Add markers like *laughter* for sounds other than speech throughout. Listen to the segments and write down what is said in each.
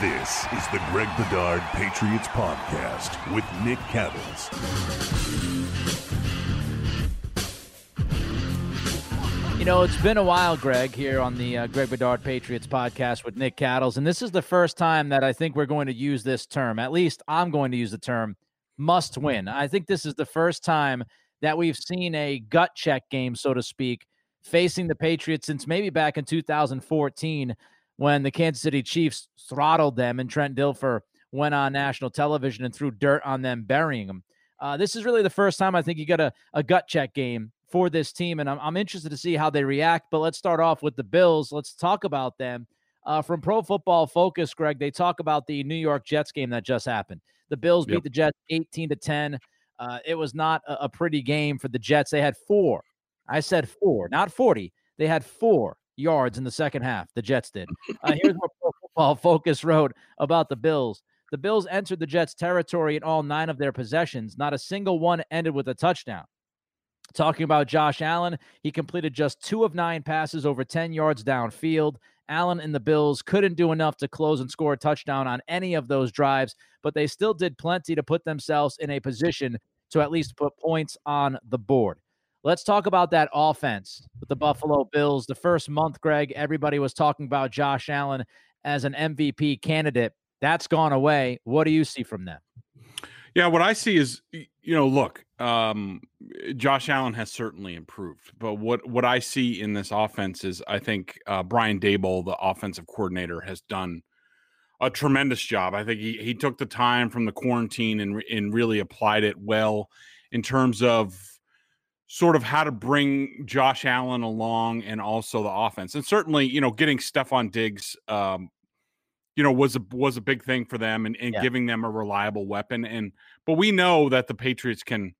This is the Greg Bedard Patriots Podcast with Nick Cattles. You know, it's been a while, Greg, here on the uh, Greg Bedard Patriots podcast with Nick Cattles. And this is the first time that I think we're going to use this term. At least I'm going to use the term must win. I think this is the first time that we've seen a gut check game, so to speak, facing the Patriots since maybe back in 2014 when the Kansas City Chiefs throttled them and Trent Dilfer went on national television and threw dirt on them, burying them. Uh, this is really the first time I think you got a, a gut check game for this team, and I'm, I'm interested to see how they react. But let's start off with the Bills. Let's talk about them. Uh, from Pro Football Focus, Greg, they talk about the New York Jets game that just happened. The Bills yep. beat the Jets 18 to 10. Uh, it was not a, a pretty game for the Jets. They had four. I said four, not 40. They had four yards in the second half. The Jets did. *laughs* Uh, here's what Pro Football Focus wrote about the Bills. The Bills entered the Jets' territory in all nine of their possessions. Not a single one ended with a touchdown. Talking about Josh Allen, he completed just two of nine passes over 10 yards downfield. Allen and the Bills couldn't do enough to close and score a touchdown on any of those drives, but they still did plenty to put themselves in a position to at least put points on the board. Let's talk about that offense with the Buffalo Bills. The first month, Greg, everybody was talking about Josh Allen as an MVP candidate. That's gone away. What do you see from them? Yeah, what I see is, you know, look, um, Josh Allen has certainly improved, but what what I see in this offense is, I think uh, Brian Daboll, the offensive coordinator, has done a tremendous job. I think he he took the time from the quarantine and and really applied it well in terms of sort of how to bring Josh Allen along and also the offense. And certainly, you know, getting Stefon Diggs um, you know, was a was a big thing for them and, and yeah. giving them a reliable weapon. And but we know that the Patriots can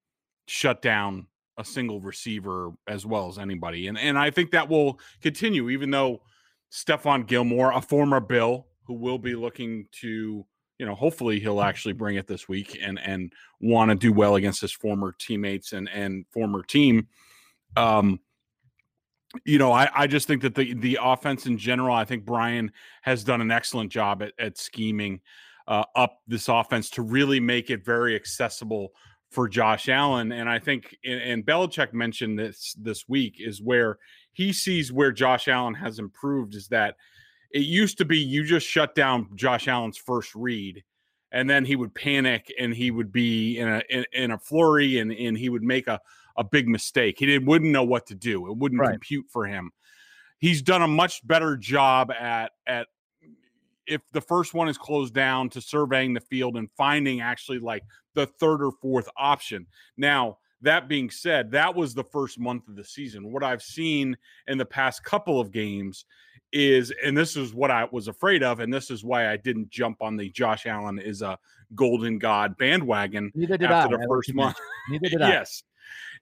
shut down a single receiver as well as anybody. And and I think that will continue, even though Stephon Gilmore, a former Bill, who will be looking to you know, hopefully he'll actually bring it this week and and want to do well against his former teammates and and former team. Um, you know, I, I just think that the the offense in general, I think Brian has done an excellent job at, at scheming uh, up this offense to really make it very accessible for Josh Allen. And I think, and, and Belichick mentioned this this week, is where he sees where Josh Allen has improved is that it used to be you just shut down Josh Allen's first read, and then he would panic and he would be in a in, in a flurry and and he would make a a big mistake. He didn't, wouldn't know what to do. It wouldn't right. compute for him. He's done a much better job at at if the first one is closed down to surveying the field and finding actually like the third or fourth option. Now, that being said, that was the first month of the season. What I've seen in the past couple of games is, and this is what I was afraid of, and this is why I didn't jump on the Josh Allen is a golden god bandwagon Neither did after I. the first month. Neither did *laughs* I. yes,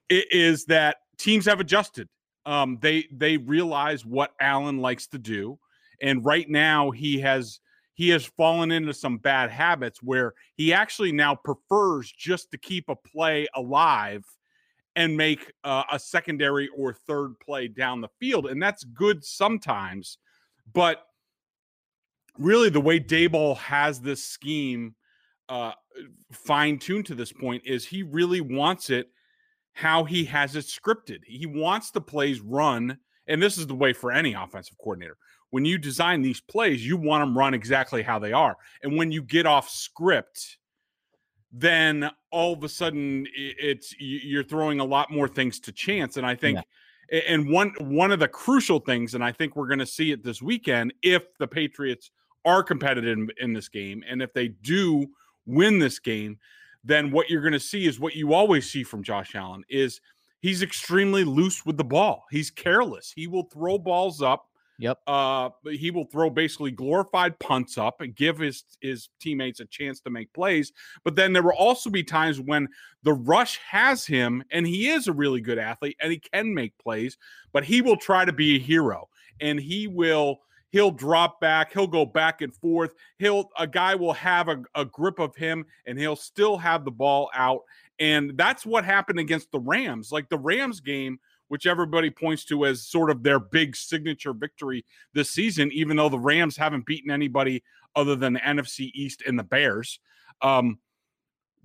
is that teams have adjusted. Um, they they realize what Allen likes to do, and right now he has he has fallen into some bad habits where he actually now prefers just to keep a play alive and make uh, a secondary or third play down the field, and that's good sometimes, but really the way Daboll has this scheme uh, fine tuned to this point is he really wants it how he has it scripted. He wants the plays run, and this is the way for any offensive coordinator. When you design these plays, you want them run exactly how they are. And when you get off script, then all of a sudden it's you're throwing a lot more things to chance. And I think yeah. and one one of the crucial things, and I think we're going to see it this weekend, if the Patriots are competitive in, in this game, and if they do win this game, then what you're going to see is what you always see from Josh Allen is he's extremely loose with the ball. He's careless. He will throw balls up. Yep. Uh, he will throw basically glorified punts up and give his his teammates a chance to make plays. But then there will also be times when the rush has him, and he is a really good athlete, and he can make plays. But he will try to be a hero, and he will he'll drop back he'll go back and forth he'll a guy will have a, a, grip of him and he'll still have the ball out and that's what happened against the rams like the rams game which everybody points to as sort of their big signature victory this season even though the rams haven't beaten anybody other than the NFC East and the Bears. Um,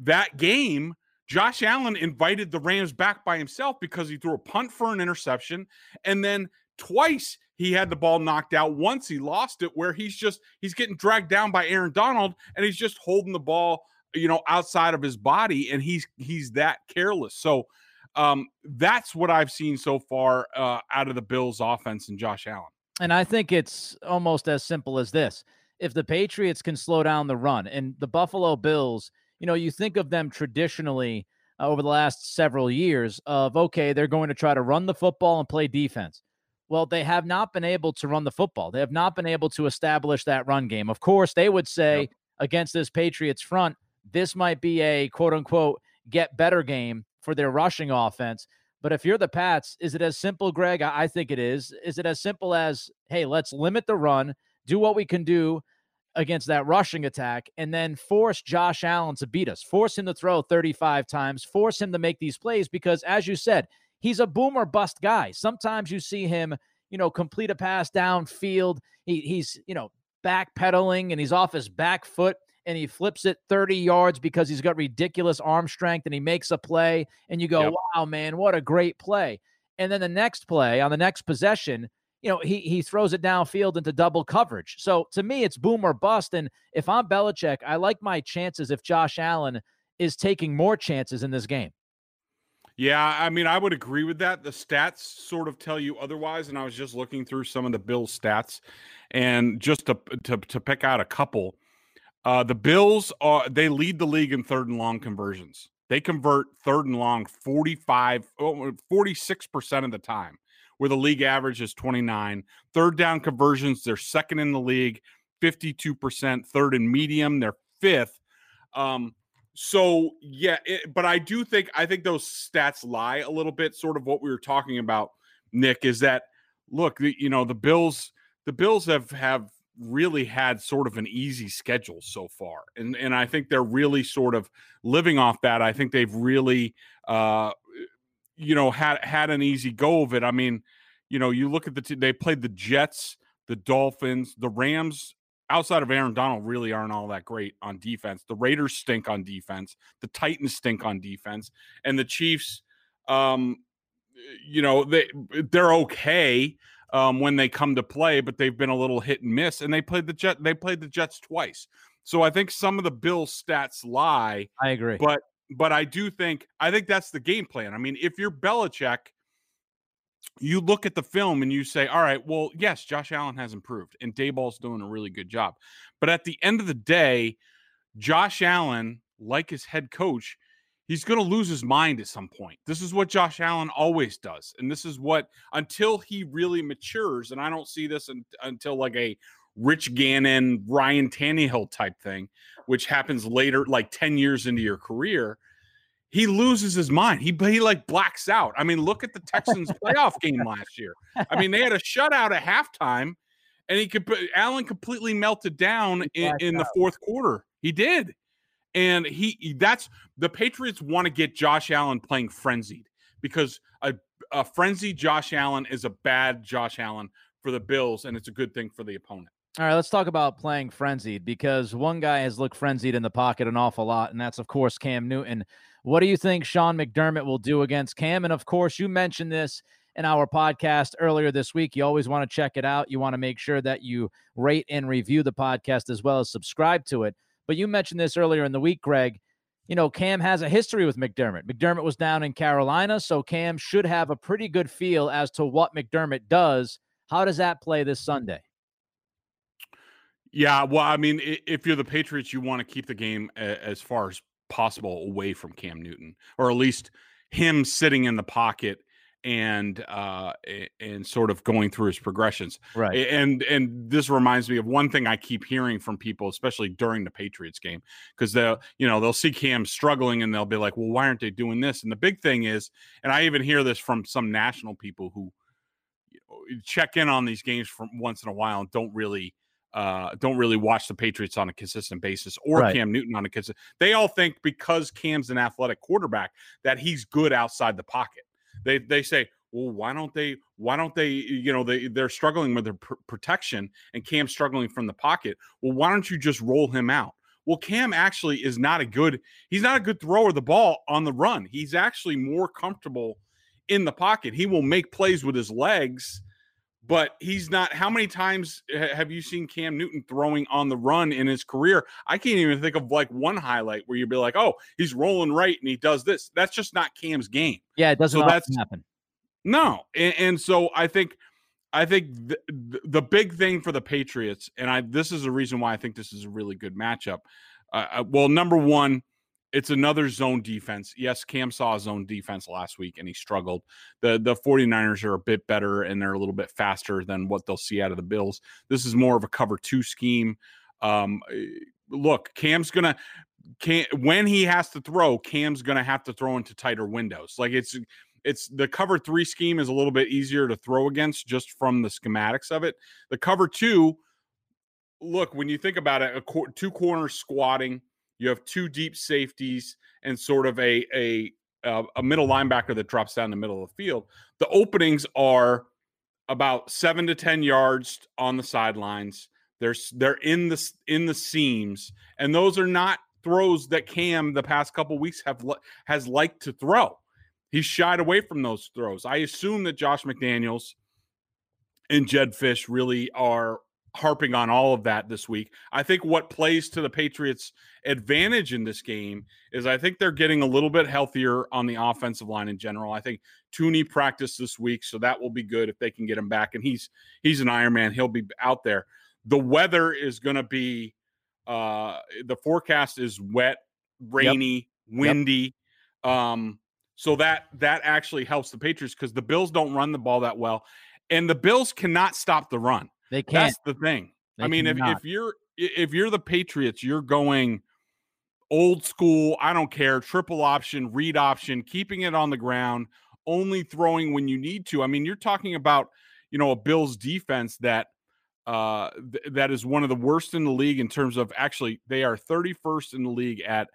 that game, Josh Allen invited the Rams back by himself because he threw a punt for an interception, and then twice he had the ball knocked out. Once he lost it, where he's just he's getting dragged down by Aaron Donald, and he's just holding the ball, you know, outside of his body, and he's he's that careless. So um, that's what I've seen so far uh, out of the Bills' offense and Josh Allen. And I think it's almost as simple as this: if the Patriots can slow down the run, and the Buffalo Bills, you know, you think of them traditionally. Uh, over the last several years, of okay, they're going to try to run the football and play defense well, they have not been able to run the football. They have not been able to establish that run game. Of course, they would say yep. against this Patriots front, this might be a quote unquote get better game for their rushing offense. But if you're the Pats, is it as simple, Greg? I think it is. Is it as simple as, hey, let's limit the run, do what we can do against that rushing attack, and then force Josh Allen to beat us, force him to throw 35 times, force him to make these plays? Because as you said, he's a boomer bust guy. Sometimes you see him, you know, complete a pass downfield. He, he's, you know, backpedaling and he's off his back foot and he flips it 30 yards because he's got ridiculous arm strength and he makes a play. And you go, yep. wow, man, what a great play. And then the next play on the next possession, you know, he he throws it downfield into double coverage. So to me, it's boom or bust. And if I'm Belichick, I like my chances if Josh Allen is taking more chances in this game. Yeah, I mean, I would agree with that. The stats sort of tell you otherwise, and I was just looking through some of the Bills' stats, and just to to, to pick out a couple, uh, the Bills are they lead the league in third and long conversions. They convert third and long 45, 46% of the time, where the league average is 29. Third down conversions, they're second in the league, 52%. Third and medium, they're fifth. Um, so yeah, it, but I do think I think those stats lie a little bit. Sort of what we were talking about, Nick, is that look, the, you know, the Bills, the Bills have have really had sort of an easy schedule so far, and and I think they're really sort of living off that. I think they've really, uh, you know, had had an easy go of it. I mean, you know, you look at the t- they played the Jets, the Dolphins, the Rams outside of Aaron Donald, really aren't all that great on defense. The Raiders stink on defense. The Titans stink on defense, and the Chiefs, um, you know, they they're okay um, when they come to play, but they've been a little hit and miss. And they played the Jet. They played the Jets twice. So I think some of the Bills stats lie. I agree, but but I do think I think that's the game plan. I mean, if you're Belichick you look at the film and you say, all right, well, yes, Josh Allen has improved and Daboll's doing a really good job. But at the end of the day, Josh Allen, like his head coach, he's going to lose his mind at some point. This is what Josh Allen always does. And this is what, until he really matures, and I don't see this in, until like a Rich Gannon, Ryan Tannehill type thing, which happens later, like 10 years into your career he loses his mind. He he like blacks out. I mean, look at the Texans *laughs* playoff game last year. I mean, they had a shutout at halftime, and he could. Allen completely melted down in, in the fourth quarter. He did, and he that's the Patriots want to get Josh Allen playing frenzied because a a frenzied Josh Allen is a bad Josh Allen for the Bills, and it's a good thing for the opponent. All right, let's talk about playing frenzied because one guy has looked frenzied in the pocket an awful lot, and that's of course Cam Newton. What do you think Sean McDermott will do against Cam? And of course, you mentioned this in our podcast earlier this week. You always want to check it out. You want to make sure that you rate and review the podcast as well as subscribe to it. But you mentioned this earlier in the week, Greg. You know, Cam has a history with McDermott. McDermott was down in Carolina, so Cam should have a pretty good feel as to what McDermott does. How does that play this Sunday? Yeah, well, I mean, if you're the Patriots, you want to keep the game as far as possible away from Cam Newton, or at least him sitting in the pocket and uh and sort of going through his progressions right and and this reminds me of one thing i keep hearing from people especially during the patriots game because they'll you know they'll see cam struggling and they'll be like well why aren't they doing this and the big thing is and i even hear this from some national people who check in on these games from once in a while and don't really uh, don't really watch the Patriots on a consistent basis or right. Cam Newton on a consistent. They all think because Cam's an athletic quarterback that he's good outside the pocket. They they say, well, why don't they? Why don't they? You know, they they're struggling with their pr- protection, and Cam's struggling from the pocket. Well, why don't you just roll him out? Well, Cam actually is not a good. He's not a good thrower of the ball on the run. He's actually more comfortable in the pocket. He will make plays with his legs, but he's not. How many times have you seen Cam Newton throwing on the run in his career? I can't even think of like one highlight where you'd be like, "Oh, he's rolling right and he does this." That's just not Cam's game. Yeah, it doesn't So that's- happen. No, and, and so I think, I think the, the big thing for the Patriots, and I this is the reason why I think this is a really good matchup. Uh, uh, well, number one, it's another zone defense. Yes, Cam saw zone defense last week and he struggled. The the 49ers are a bit better and they're a little bit faster than what they'll see out of the Bills. This is more of a cover two scheme. Um, eh, look, Cam's gonna can when he has to throw, Cam's gonna have to throw into tighter windows. Like it's it's the cover three scheme is a little bit easier to throw against just from the schematics of it. The cover two, look, when you think about it, a two corners squatting, you have two deep safeties and sort of a a a middle linebacker that drops down the middle of the field. The openings are about seven to ten yards on the sidelines. They're they're in the in the seams, and those are not throws that Cam the past couple weeks have has liked to throw. He's shied away from those throws. I assume that Josh McDaniels and Jedd Fisch really are harping on all of that this week. I think what plays to the Patriots' advantage in this game is I think they're getting a little bit healthier on the offensive line in general. I think Thuney practiced this week, so that will be good if they can get him back. And he's he's an Iron Man; he'll be out there. The weather is going to be uh, the forecast is wet, rainy, windy. Um, so that that actually helps the Patriots because the Bills don't run the ball that well, and the Bills cannot stop the run. They can't. That's the thing. They I mean, if, if you're if you're the Patriots, you're going old school. I don't care. Triple option, read option, keeping it on the ground, only throwing when you need to. I mean, you're talking about you know a Bills defense that uh th- that is one of the worst in the league in terms of actually they are 31st in the league at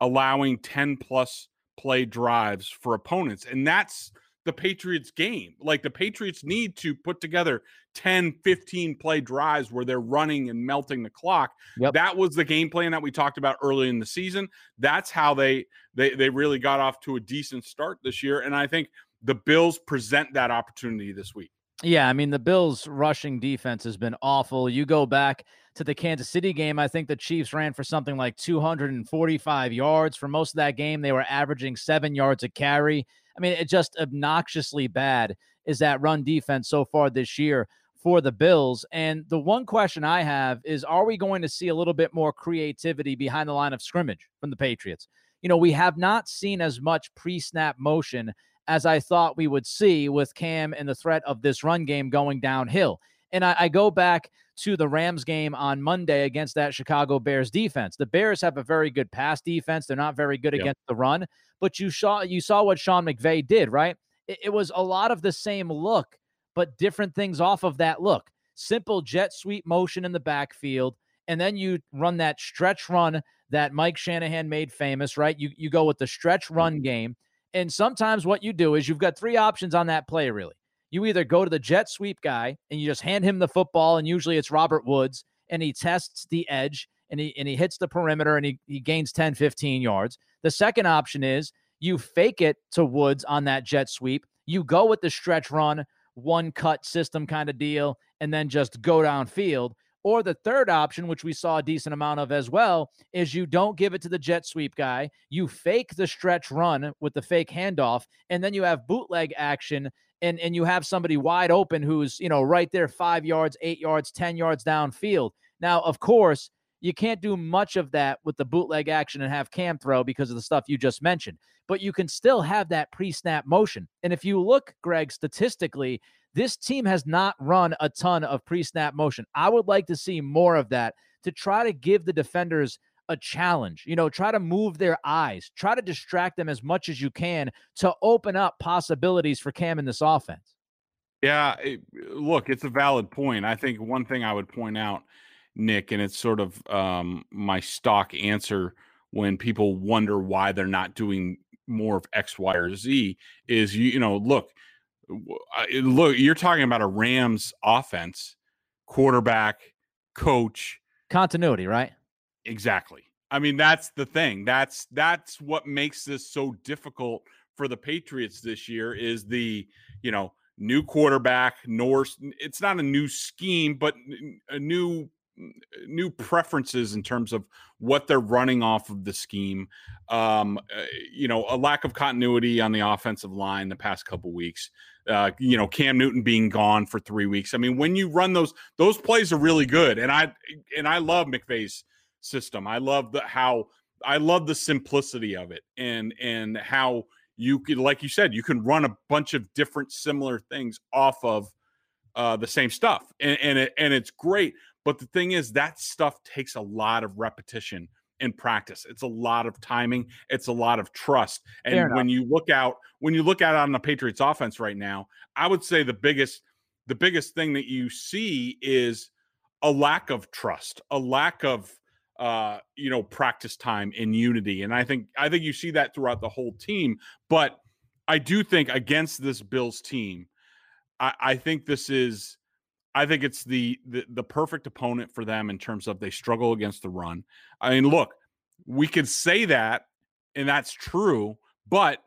allowing 10 plus play drives for opponents and that's the Patriots game. Like the Patriots mm. need to put together 10, 15 play drives where they're running and melting the clock. Yep. That was the game plan that we talked about early in the season. That's how they they they really got off to a decent start this year and I think the Bills present that opportunity this week. Yeah, I mean the Bills' rushing defense has been awful. You go back to the Kansas City game, I think the Chiefs ran for something like 245 yards. For most of that game, they were averaging seven yards a carry. I mean, it's just obnoxiously bad is that run defense so far this year for the Bills. And the one question I have is are we going to see a little bit more creativity behind the line of scrimmage from the Patriots? You know, we have not seen as much pre snap motion as I thought we would see with Cam and the threat of this run game going downhill. And I, I, go back to the Rams game on Monday against that Chicago Bears defense. The Bears have a very good pass defense. They're not very good Yep. against the run, but you saw you saw what Sean McVay did, right? It, it was a lot of the same look, but different things off of that look. Simple jet sweep motion in the backfield, and then you run that stretch run that Mike Shanahan made famous, right? You you go with the stretch run game. And sometimes what you do is you've got three options on that play, really. You either go to the jet sweep guy and you just hand him the football, and usually it's Robert Woods, and he tests the edge and he and he hits the perimeter and he, he gains 10, 15 yards. The second option is you fake it to Woods on that jet sweep. You go with the stretch run, one cut system kind of deal, and then just go downfield. Or the third option, which we saw a decent amount of as well, is you don't give it to the jet sweep guy. You fake the stretch run with the fake handoff, and then you have bootleg action, and and you have somebody wide open who's you know right there, five yards, eight yards, ten yards downfield. Now, of course, you can't do much of that with the bootleg action and have cam throw because of the stuff you just mentioned, but you can still have that pre-snap motion. And if you look, Greg, statistically, this team has not run a ton of pre-snap motion. I would like to see more of that to try to give the defenders a challenge. You know, try to move their eyes, try to distract them as much as you can to open up possibilities for Cam in this offense. Yeah, it, look, it's a valid point. I think one thing I would point out, Nick, and it's sort of um, my stock answer when people wonder why they're not doing more of X, Y, or Z is you, you know, look, look, you're talking about a Rams offense, quarterback, coach, continuity, right? Exactly. I mean, that's the thing. That's that's what makes this so difficult for the Patriots this year is the, you know, new quarterback, Norse. It's not a new scheme, but a new new preferences in terms of what they're running off of the scheme. Um, uh, you know, a lack of continuity on the offensive line the past couple weeks. Uh, you know, Cam Newton being gone for three weeks. I mean, when you run those, those plays are really good, and I and I love McVay's system. I love the how I love the simplicity of it, and and how you could, like you said, you can run a bunch of different similar things off of uh, the same stuff, and and, it, and it's great. But the thing is, that stuff takes a lot of repetition in practice. It's a lot of timing. It's a lot of trust. And when you look out, when you look at it on the Patriots offense right now, I would say the biggest, the biggest thing that you see is a lack of trust, a lack of uh, you know, practice time in unity. And I think I think you see that throughout the whole team. But I do think against this Bills team, I, I think this is I think it's the, the the perfect opponent for them in terms of they struggle against the run. I mean, look, we could say that, and that's true, but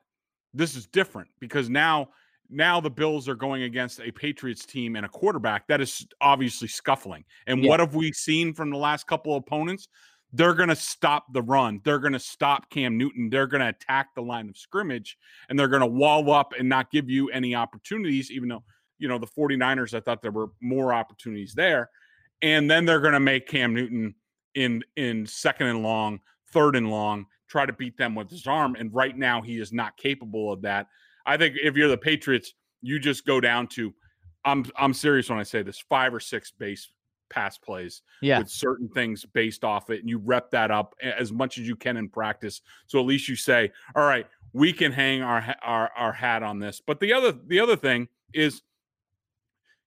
this is different because now now the Bills are going against a Patriots team and a quarterback that is obviously scuffling. And yeah. what have we seen from the last couple of opponents? They're going to stop the run. They're going to stop Cam Newton. They're going to attack the line of scrimmage and they're going to wall up and not give you any opportunities, even though, you know, the 49ers, I thought there were more opportunities there. And then they're going to make Cam Newton in in second and long, third and long, try to beat them with his arm. And right now he is not capable of that. I think if you're the Patriots, you just go down to I'm I'm serious when I say this, five or six base pass plays yeah. with certain things based off it and you rep that up as much as you can in practice so at least you say all right we can hang our our, our hat on this but the other the other thing is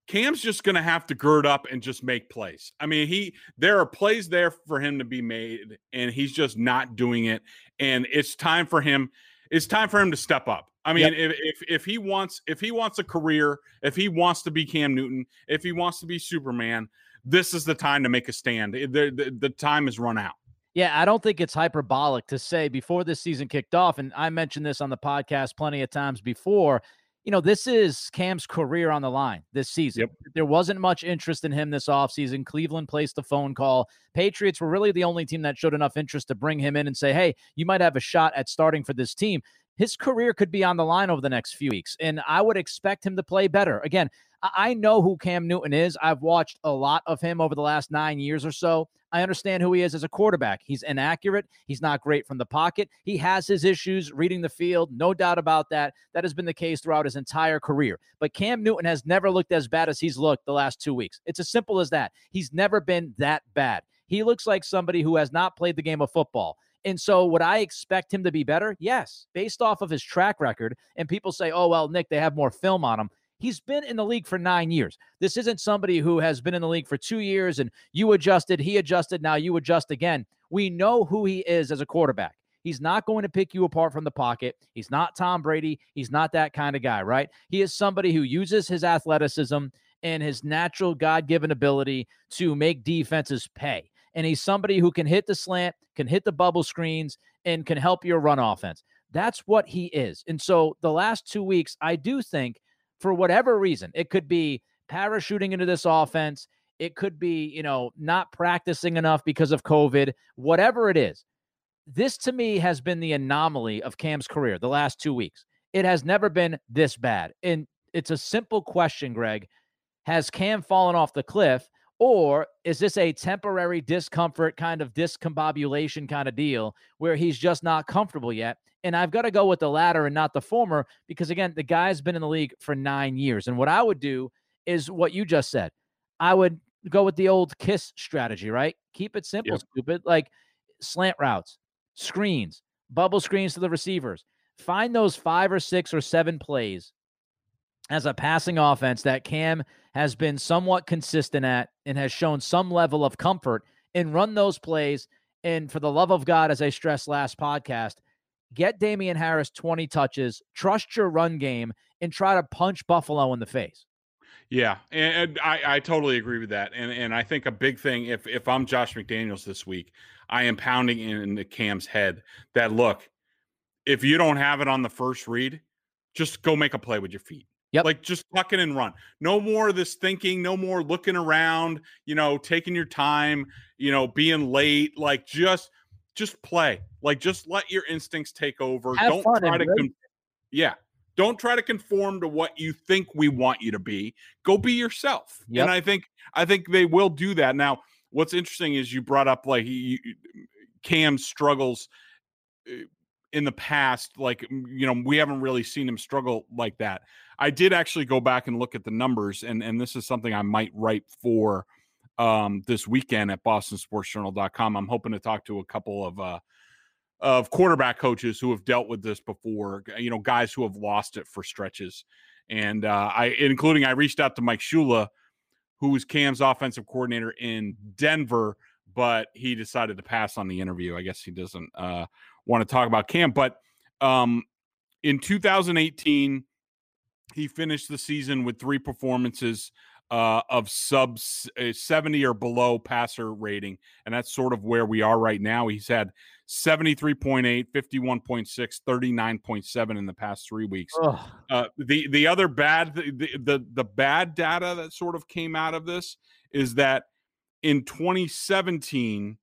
Cam's just going to have to gird up and just make plays. I mean, he there are plays there for him to be made and he's just not doing it and it's time for him it's time for him to step up. I mean, yep. if, if if he wants if he wants a career, if he wants to be Cam Newton, if he wants to be Superman, this is the time to make a stand. The, the, the time has run out. Yeah, I don't think it's hyperbolic to say before this season kicked off, and I mentioned this on the podcast plenty of times before. You know, this is Cam's career on the line this season. Yep. There wasn't much interest in him this offseason. Cleveland placed the phone call. Patriots were really the only team that showed enough interest to bring him in and say, hey, you might have a shot at starting for this team his career could be on the line over the next few weeks, and I would expect him to play better. Again, I know who Cam Newton is. I've watched a lot of him over the last nine years or so. I understand who he is as a quarterback. He's inaccurate. He's not great from the pocket. He has his issues reading the field, no doubt about that. That has been the case throughout his entire career. But Cam Newton has never looked as bad as he's looked the last two weeks. It's as simple as that. He's never been that bad. He looks like somebody who has not played the game of football. And so, would I expect him to be better? Yes, based off of his track record. And people say, oh, well, Nick, they have more film on him. He's been in the league for nine years. This isn't somebody who has been in the league for two years and you adjusted, he adjusted, now you adjust again. We know who he is as a quarterback. He's not going to pick you apart from the pocket. He's not Tom Brady. He's not that kind of guy, right? He is somebody who uses his athleticism and his natural God given ability to make defenses pay and he's somebody who can hit the slant, can hit the bubble screens, and can help your run offense. That's what he is. And so the last two weeks, I do think, for whatever reason, it could be parachuting into this offense. It could be, you know, not practicing enough because of COVID, whatever it is. This to me has been the anomaly of Cam's career the last two weeks. It has never been this bad. And it's a simple question, Greg. Has Cam fallen off the cliff? Or is this a temporary discomfort kind of discombobulation kind of deal where he's just not comfortable yet? And I've got to go with the latter and not the former because, again, the guy's been in the league for nine years. And what I would do is what you just said. I would go with the old kiss strategy, right? Keep it simple, yep. stupid. Like slant routes, screens, bubble screens to the receivers. Find those five or six or seven plays as a passing offense that Cam has been somewhat consistent at and has shown some level of comfort and run those plays. And for the love of God, as I stressed last podcast, get Damien Harris 20 touches, trust your run game, and try to punch Buffalo in the face. Yeah, and, I, I totally agree with that. And and I think a big thing if if I'm Josh McDaniels this week, I am pounding in the Cam's head that look, if you don't have it on the first read, just go make a play with your feet. Yep. Like just tuck it and run. No more of this thinking, no more looking around, you know, taking your time, you know, being late. Like just just play. Like just let your instincts take over. Have Don't try to con- Yeah. Don't try to conform to what you think we want you to be. Go be yourself. Yep. And I think I think they will do that. Now, what's interesting is you brought up like he, Cam struggles uh, in the past like you know we haven't really seen him struggle like that. I did actually go back and look at the numbers and and this is something i might write for um this weekend at bostonsportsjournal.com i'm hoping to talk to a couple of uh of quarterback coaches who have dealt with this before you know guys who have lost it for stretches. And uh i including i reached out to mike shula who was cam's offensive coordinator in denver but he decided to pass on the interview. I guess he doesn't uh want to talk about Cam. But um, in 2018, he finished the season with three performances uh, of sub uh, 70 or below passer rating. And that's sort of where we are right now. He's had 73.8, 51.6, 39.7 in the past three weeks. Uh, the the other bad the, the the bad data that sort of came out of this is that in 2017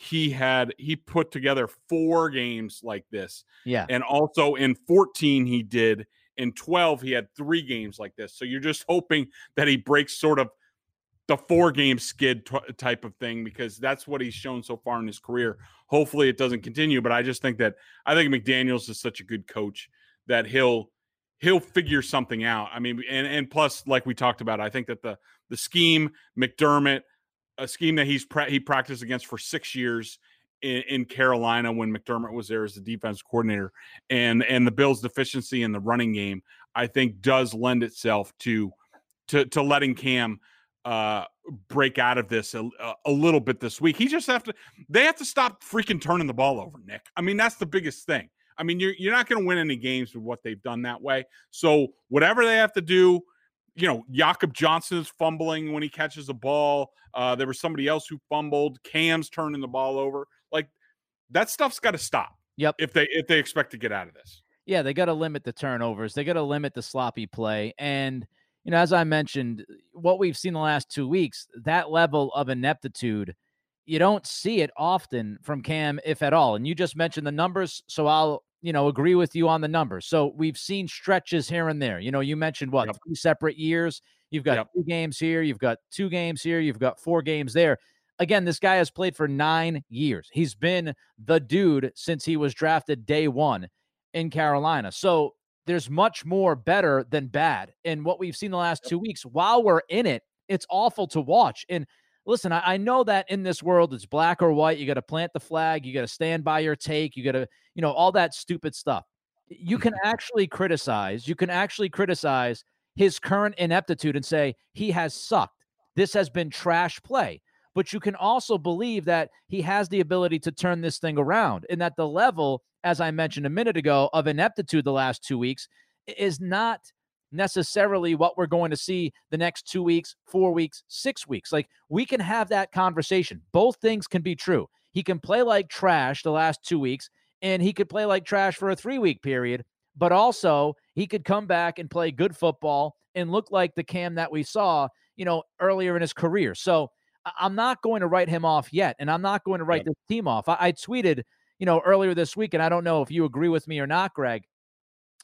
he had he put together four games like this. Yeah. And also in 14 he did in 12 he had three games like this. So you're just hoping that he breaks sort of the four game skid t- type of thing because that's what he's shown so far in his career. Hopefully it doesn't continue, but I just think that I think McDaniels is such a good coach that he'll he'll figure something out. I mean, and and plus, like we talked about, I think that the the scheme, McDermott, a scheme that he's he practiced against for six years in, in, Carolina when McDermott was there as the defense coordinator, and and the Bills' deficiency in the running game, I think, does lend itself to to to letting Cam uh, break out of this a, a, little bit this week. He just have to they have to stop freaking turning the ball over, Nick. I mean, that's the biggest thing. I mean, you're you're not going to win any games with what they've done that way. So whatever they have to do you know, Jakob Johnson is fumbling when he catches a ball. Uh, there was somebody else who fumbled. Cam's turning the ball over. Like that stuff's got to stop. Yep. If they if they expect to get out of this. Yeah, they got to limit the turnovers. They got to limit the sloppy play. And you know, as I mentioned, what we've seen the last two weeks, that level of ineptitude, you don't see it often from Cam, if at all. And you just mentioned the numbers, so I'll you know, agree with you on the numbers. So we've seen stretches here and there. You know, you mentioned what, yep. three separate years? You've got yep. two games here, you've got two games here, you've got four games there. Again, this guy has played for nine years. He's been the dude since he was drafted day one in Carolina. So there's much more better than bad. And what we've seen the last two weeks, while we're in it, it's awful to watch. And listen, I, I, know that in this world it's black or white. You got to plant the flag. You got to stand by your take. You got to, you know, all that stupid stuff. You can mm-hmm. actually criticize. You can actually criticize his current ineptitude and say he has sucked. This has been trash play. But you can also believe that he has the ability to turn this thing around, and that the level, as I mentioned a minute ago, of ineptitude the last two weeks is not necessarily what we're going to see the next two weeks, four weeks, six weeks. Like we can have that conversation. Both things can be true. He can play like trash the last two weeks, and he could play like trash for a three week period, but also he could come back and play good football and look like the Cam that we saw, you know, earlier in his career. So I'm not going to write him off yet, and I'm not going to write yep. this team off. I, I tweeted, you know, earlier this week, and I don't know if you agree with me or not, Greg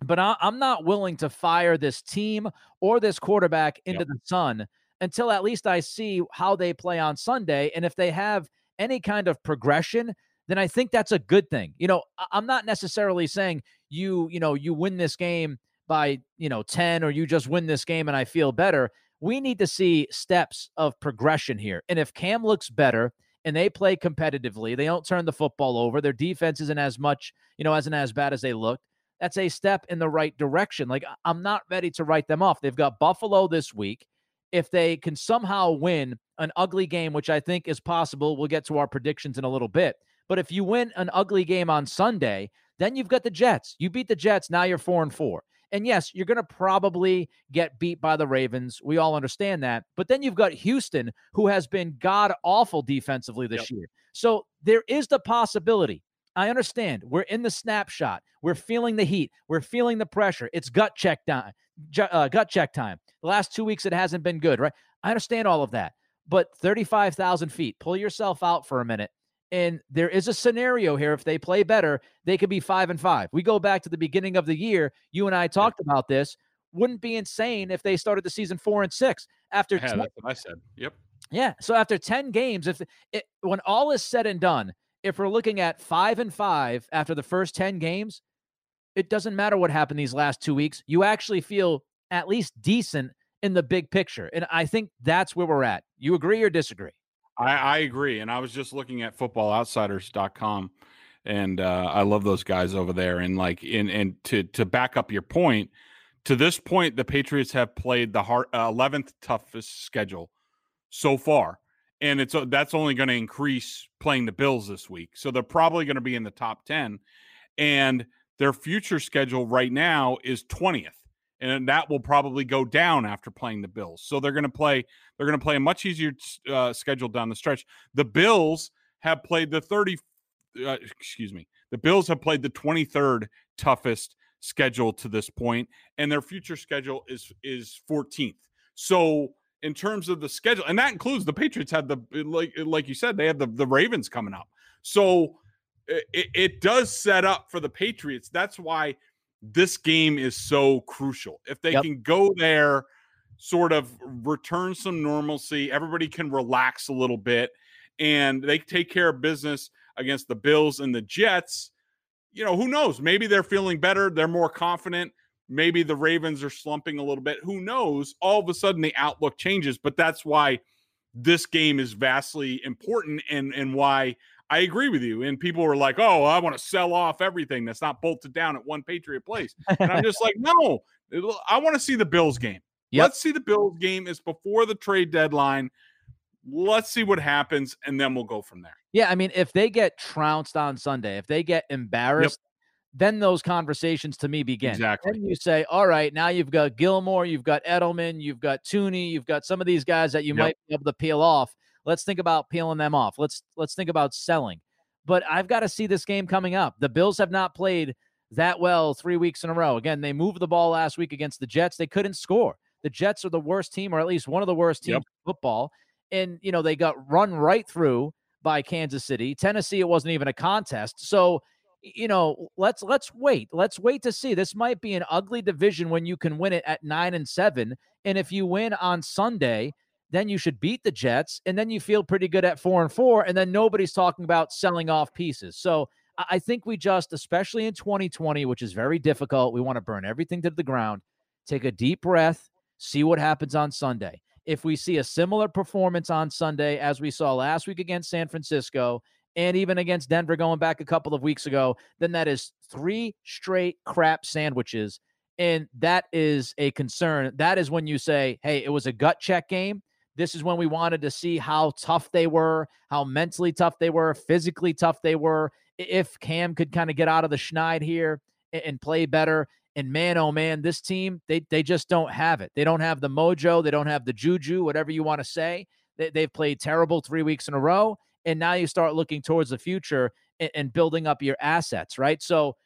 but I, am not willing to fire this team or this quarterback into yep. the sun until at least I see how they play on Sunday. And if they have any kind of progression, then I think that's a good thing. You know, I'm not necessarily saying you, you know, you win this game by, you know, 10 or you just win this game and I feel better. We need to see steps of progression here. And if Cam looks better and they play competitively, they don't turn the football over, their defense isn't as much, you know, isn't as bad as they looked that's a step in the right direction. Like I'm not ready to write them off. They've got Buffalo this week. If they can somehow win an ugly game, which I think is possible, we'll get to our predictions in a little bit. But if you win an ugly game on Sunday, then you've got the Jets. You beat the Jets, now you're four and four. And yes, you're going to probably get beat by the Ravens. We all understand that. But then you've got Houston, who has been god awful defensively this yep. year. So there is the possibility. I understand. We're in the snapshot. We're feeling the heat. We're feeling the pressure. It's gut check time. Uh, gut check time. The last two weeks, it hasn't been good, right? I understand all of that. But 35,000 feet, pull yourself out for a minute and there is a scenario here. If they play better, they could be five and five. We go back to the beginning of the year. You and I talked yeah. about this. Wouldn't be insane if they started the season four and six after. Yeah, 10, that's what I said. Yep. Yeah. So after 10 games, if it, when all is said and done, if we're looking at five and five after the first 10 games, it doesn't matter what happened these last two weeks. You actually feel at least decent in the big picture. And I think that's where we're at. You agree or disagree? I, I agree. And I was just looking at footballoutsiders.com and uh, I love those guys over there. And like, in and to to back up your point, to this point, the Patriots have played the hard, uh, 11th toughest schedule so far, and it's uh, that's only going to increase playing the Bills this week. So they're probably going to be in the top 10, and their future schedule right now is 20th and that will probably go down after playing the Bills. So they're going to play they're going to play a much easier uh, schedule down the stretch. The Bills have played the 30 uh, excuse me. The Bills have played the 23rd toughest schedule to this point and their future schedule is is 14th. So in terms of the schedule and that includes the Patriots had the eh, like eh, like you said they have the the Ravens coming up. So it, it does set up for the Patriots. That's why this game is so crucial. If they yep. can go there, sort of return some normalcy, everybody can relax a little bit, and they take care of business against the Bills and the Jets. You know, who knows? Maybe they're feeling better. They're more confident. Maybe the Ravens are slumping a little bit. Who knows? All of a sudden, the outlook changes. But that's why this game is vastly important and, and why I agree with you. And people were like, oh, I want to sell off everything that's not bolted down at one Patriot place. And I'm just like, no, I want to see the Bills game. Yep. Let's see the Bills game. It's before the trade deadline. Let's see what happens, and then we'll go from there. Yeah, I mean, if they get trounced on Sunday, if they get embarrassed, then those conversations to me begin. Exactly. Then you say, all right, now you've got Gilmore, you've got Edelman, you've got Thuney, you've got some of these guys that you yep. might be able to peel off. Let's think about peeling them off. Let's let's think about selling. But I've got to see this game coming up. The Bills have not played that well three weeks in a row. Again, they moved the ball last week against the Jets. They couldn't score. The Jets are the worst team, or at least one of the worst teams yep. in football. And you know they got run right through by Kansas City. Tennessee, it wasn't even a contest. So you know, let's let's wait. Let's wait to see. This might be an ugly division when you can win it at nine and seven. And if you win on Sunday, then you should beat the Jets, and then you feel pretty good at four and four, and then nobody's talking about selling off pieces. So I think we just, especially in 2020, which is very difficult, we want to burn everything to the ground, take a deep breath, see what happens on Sunday. If we see a similar performance on Sunday as we saw last week against San Francisco and even against Denver going back a couple of weeks ago, then that is three straight crap sandwiches. And that is a concern. That is when you say, hey, it was a gut check game this is when we wanted to see how tough they were, how mentally tough they were, physically tough they were. If Cam could kind of get out of the schneid here and play better. And man, oh man, this team, they they just don't have it. They don't have the mojo, they don't have the juju, whatever you want to say. They, they've played terrible three weeks in a row. And now you start looking towards the future and, and building up your assets, right? So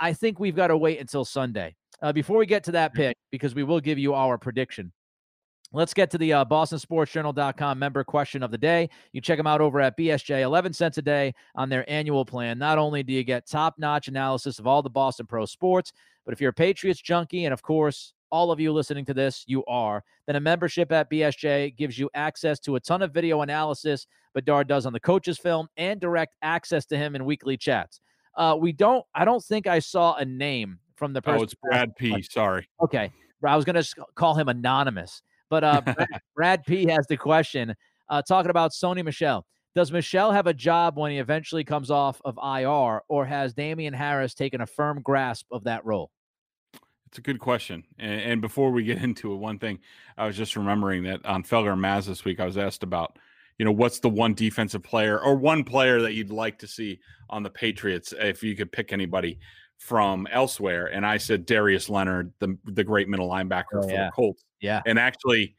I think we've got to wait until Sunday. Uh, before we get to that pick, because we will give you our prediction. Let's get to the uh, BostonSportsJournal.com member question of the day. You check them out over at BSJ, 11 cents a day on their annual plan. Not only do you get top notch analysis of all the Boston Pro sports, but if you're a Patriots junkie, and of course, all of you listening to this, you are, then a membership at BSJ gives you access to a ton of video analysis Bedard does on the coach's film and direct access to him in weekly chats. Uh, we don't, I don't think I saw a name from the person. Oh, it's Brad P. Sorry. Okay. I was going to call him anonymous. But uh, Brad, *laughs* Brad P has the question uh, talking about Sony Michel. Does Michel have a job when he eventually comes off of IR, or has Damien Harris taken a firm grasp of that role? It's a good question. And, and, before we get *laughs* into it, one thing I was just remembering that on Felger and Mazz this week, I was asked about, you know, what's the one defensive player or one player that you'd like to see on the Patriots if you could pick anybody from elsewhere, and I said Darius Leonard, the the great middle linebacker Oh, for yeah. the Colts, Yeah. and actually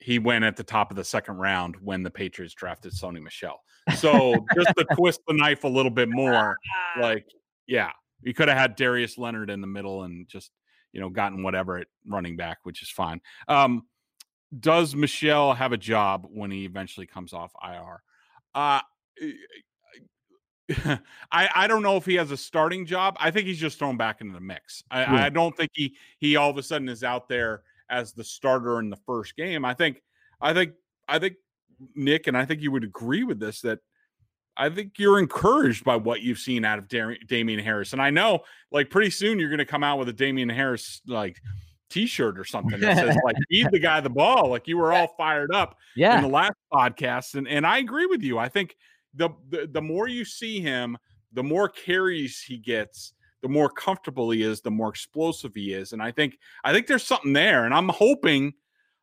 he went at the top of the second round when the Patriots drafted Sony Michel. So just to twist the knife a little bit more, *laughs* like yeah, you could have had Darius Leonard in the middle and just you know gotten whatever at running back, which is fine. Um, does Michel have a job when he eventually comes off IR? Uh, *laughs* I I don't know if he has a starting job. I think he's just thrown back into the mix. I, Yeah. I don't think he he all of a sudden is out there as the starter in the first game. I think I think I think Nick and I think you would agree with this that I think you're encouraged by what you've seen out of Dar- Damien Harris. And I know like pretty soon you're going to come out with a Damien Harris like t-shirt or something that says like feed the guy the ball. Like you were *laughs* all fired up yeah. in the last podcast and and I agree with you. I think the, the the more you see him, the more carries he gets, the more comfortable he is, the more explosive he is. And I think I think there's something there and I'm hoping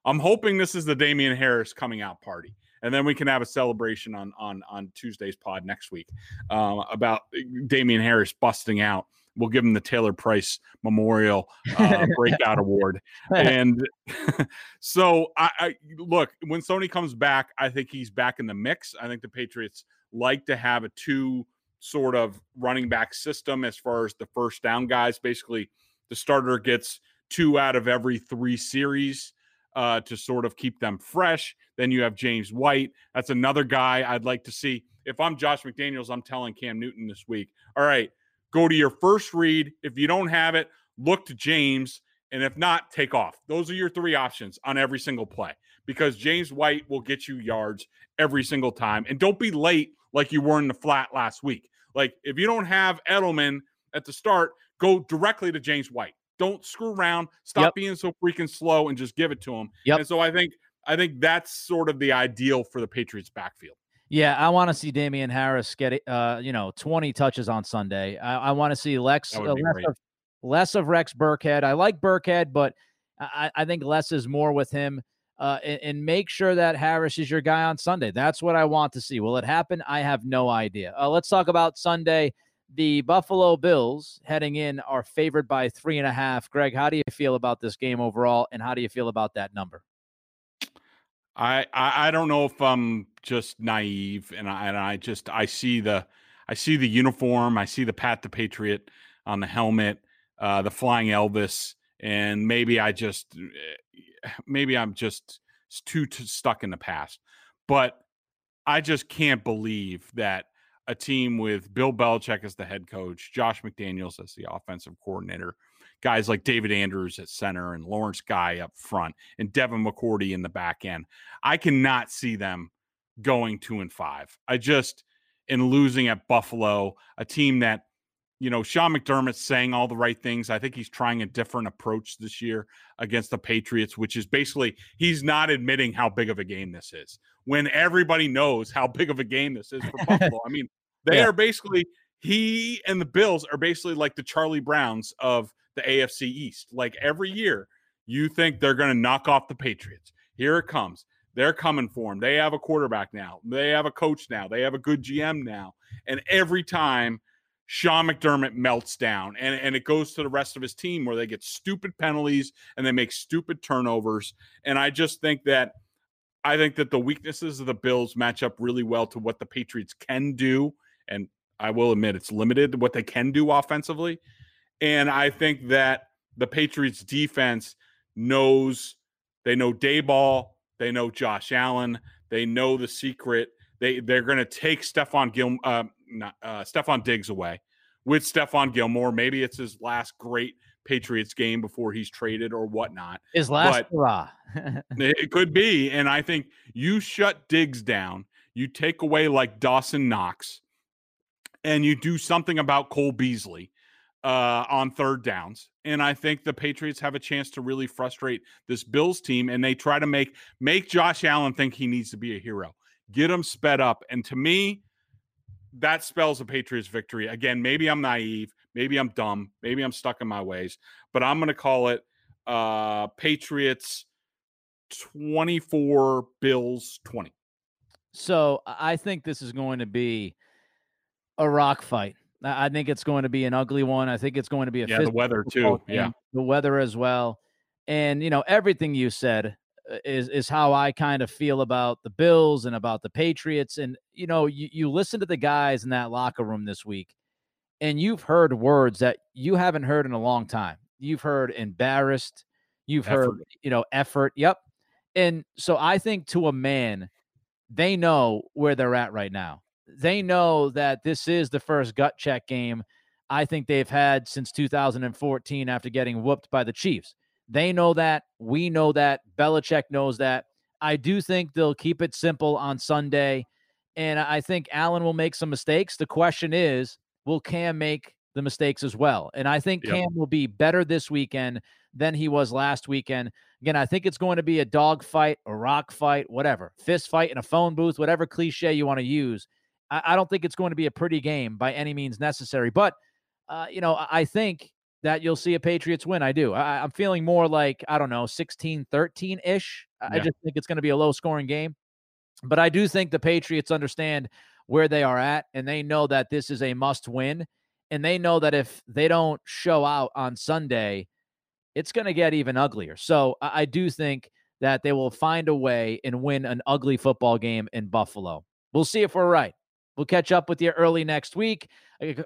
I'm hoping this is the Damien Harris coming out party. And then we can have a celebration on on on Tuesday's pod next week um, about Damien Harris busting out. We'll give him the Taylor Price Memorial *laughs* uh, Breakout Award and *laughs* so I, I look when Sony comes back, I think he's back in the mix. I think the Patriots like to have a two sort of running back system as far as the first down guys. Basically, the starter gets two out of every three series uh, to sort of keep them fresh. Then you have James White. That's another guy I'd like to see. If I'm Josh McDaniels, I'm telling Cam Newton this week, all right, go to your first read. If you don't have it, look to James. And if not, take off. Those are your three options on every single play because James White will get you yards every single time. And don't be late like you were in the flat last week. Like if you don't have Edelman at the start, go directly to James White. Don't screw around. Stop Yep. being so freaking slow and just give it to them. Yep. And so I think I think that's sort of the ideal for the Patriots backfield. Yeah, I want to see Damien Harris get uh, you know, 20 touches on Sunday. I, I want to see Lex uh, less of less of Rex Burkhead. I like Burkhead, but I, I think less is more with him. Uh, and, and make sure that Harris is your guy on Sunday. That's what I want to see. Will it happen? I have no idea. Uh, let's talk about Sunday. The Buffalo Bills heading in are favored by three and a half. Greg, how do you feel about this game overall, and how do you feel about that number? I, I I don't know if I'm just naive and I and I just I see the I see the uniform, I see the Pat the Patriot on the helmet, uh, the flying Elvis, and maybe I just eh, maybe I'm just too, too stuck in the past. But I just can't believe that a team with Bill Belichick as the head coach, Josh McDaniels as the offensive coordinator, guys like David Andrews at center and Lawrence Guy up front, and Devin McCourty in the back end. I cannot see them going two and five. I just in losing at Buffalo, a team that you know Sean McDermott's saying all the right things. I think he's trying a different approach this year against the Patriots, which is basically he's not admitting how big of a game this is when everybody knows how big of a game this is for *laughs* Buffalo. I mean, they Yeah. are basically he and the Bills are basically like the Charlie Browns of the AFC East. Like every year, you think they're going to knock off the Patriots. Here it comes. They're coming for him. They have a quarterback now. They have a coach now. They have a good GM now. And every time Sean McDermott melts down and, and it goes to the rest of his team where they get stupid penalties and they make stupid turnovers. And I just think that I think that the weaknesses of the Bills match up really well to what the Patriots can do. And I will admit it's limited what they can do offensively. And I think that the Patriots defense knows they know Daboll, they know Josh Allen, they know the secret. They they're going to take Stephon Gil uh, not, uh, Stefon Diggs away with Stephon Gilmore. Maybe it's his last great Patriots game before he's traded or whatnot. His last hurrah. *laughs* It could be. And I think you shut Diggs down, you take away like Dawson Knox, and you do something about Cole Beasley uh, on third downs. And I think the Patriots have a chance to really frustrate this Bills team. And they try to make make Josh Allen think he needs to be a hero, get him sped up. And to me, that spells a Patriots victory. Again, maybe I'm naive, maybe I'm dumb, maybe I'm stuck in my ways, but I'm going to call it uh, Patriots 24, Bills 20. So I think this is going to be a rock fight. I think it's going to be an ugly one. I think it's going to be a yeah, the weather too. Yeah, the weather as well. And you know, everything you said uh, is is how I kind of feel about the Bills and about the Patriots. And you know, you, you listen to the guys in that locker room this week, and you've heard words that you haven't heard in a long time. You've heard embarrassed, you've effort. heard, you know, effort. Yep. And so I think to a man, they know where they're at right now. They know that this is the first gut check game I think they've had since 2014 after getting whooped by the Chiefs. They know that. We know that. Belichick knows that. I do think they'll keep it simple on Sunday. And I think Allen will make some mistakes. The question is, will Cam make the mistakes as well? And I think yep. Cam will be better this weekend than he was last weekend. Again, I think it's going to be a dog fight, a rock fight, whatever, fist fight in a phone booth, whatever cliche you want to use. I, I don't think it's going to be a pretty game by any means necessary. But, uh, you know, I think that you'll see a Patriots win. I do. I, am feeling more like, I don't know, 16 13 ish. Yeah. I just think it's going to be a low scoring game. But I do think the Patriots understand where they are at and they know that this is a must win. And they know that if they don't show out on Sunday, it's going to get even uglier. So I, do think that they will find a way and win an ugly football game in Buffalo. We'll see if we're right. We'll catch up with you early next week.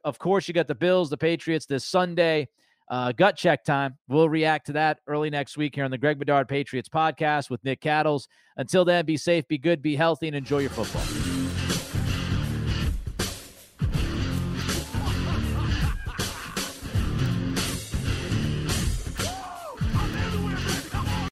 Of course, you got the Bills, the Patriots this Sunday uh, gut check time. We'll react to that early next week here on the Greg Bedard Patriots podcast with Nick Cattles. Until then, be safe, be good, be healthy, and enjoy your football.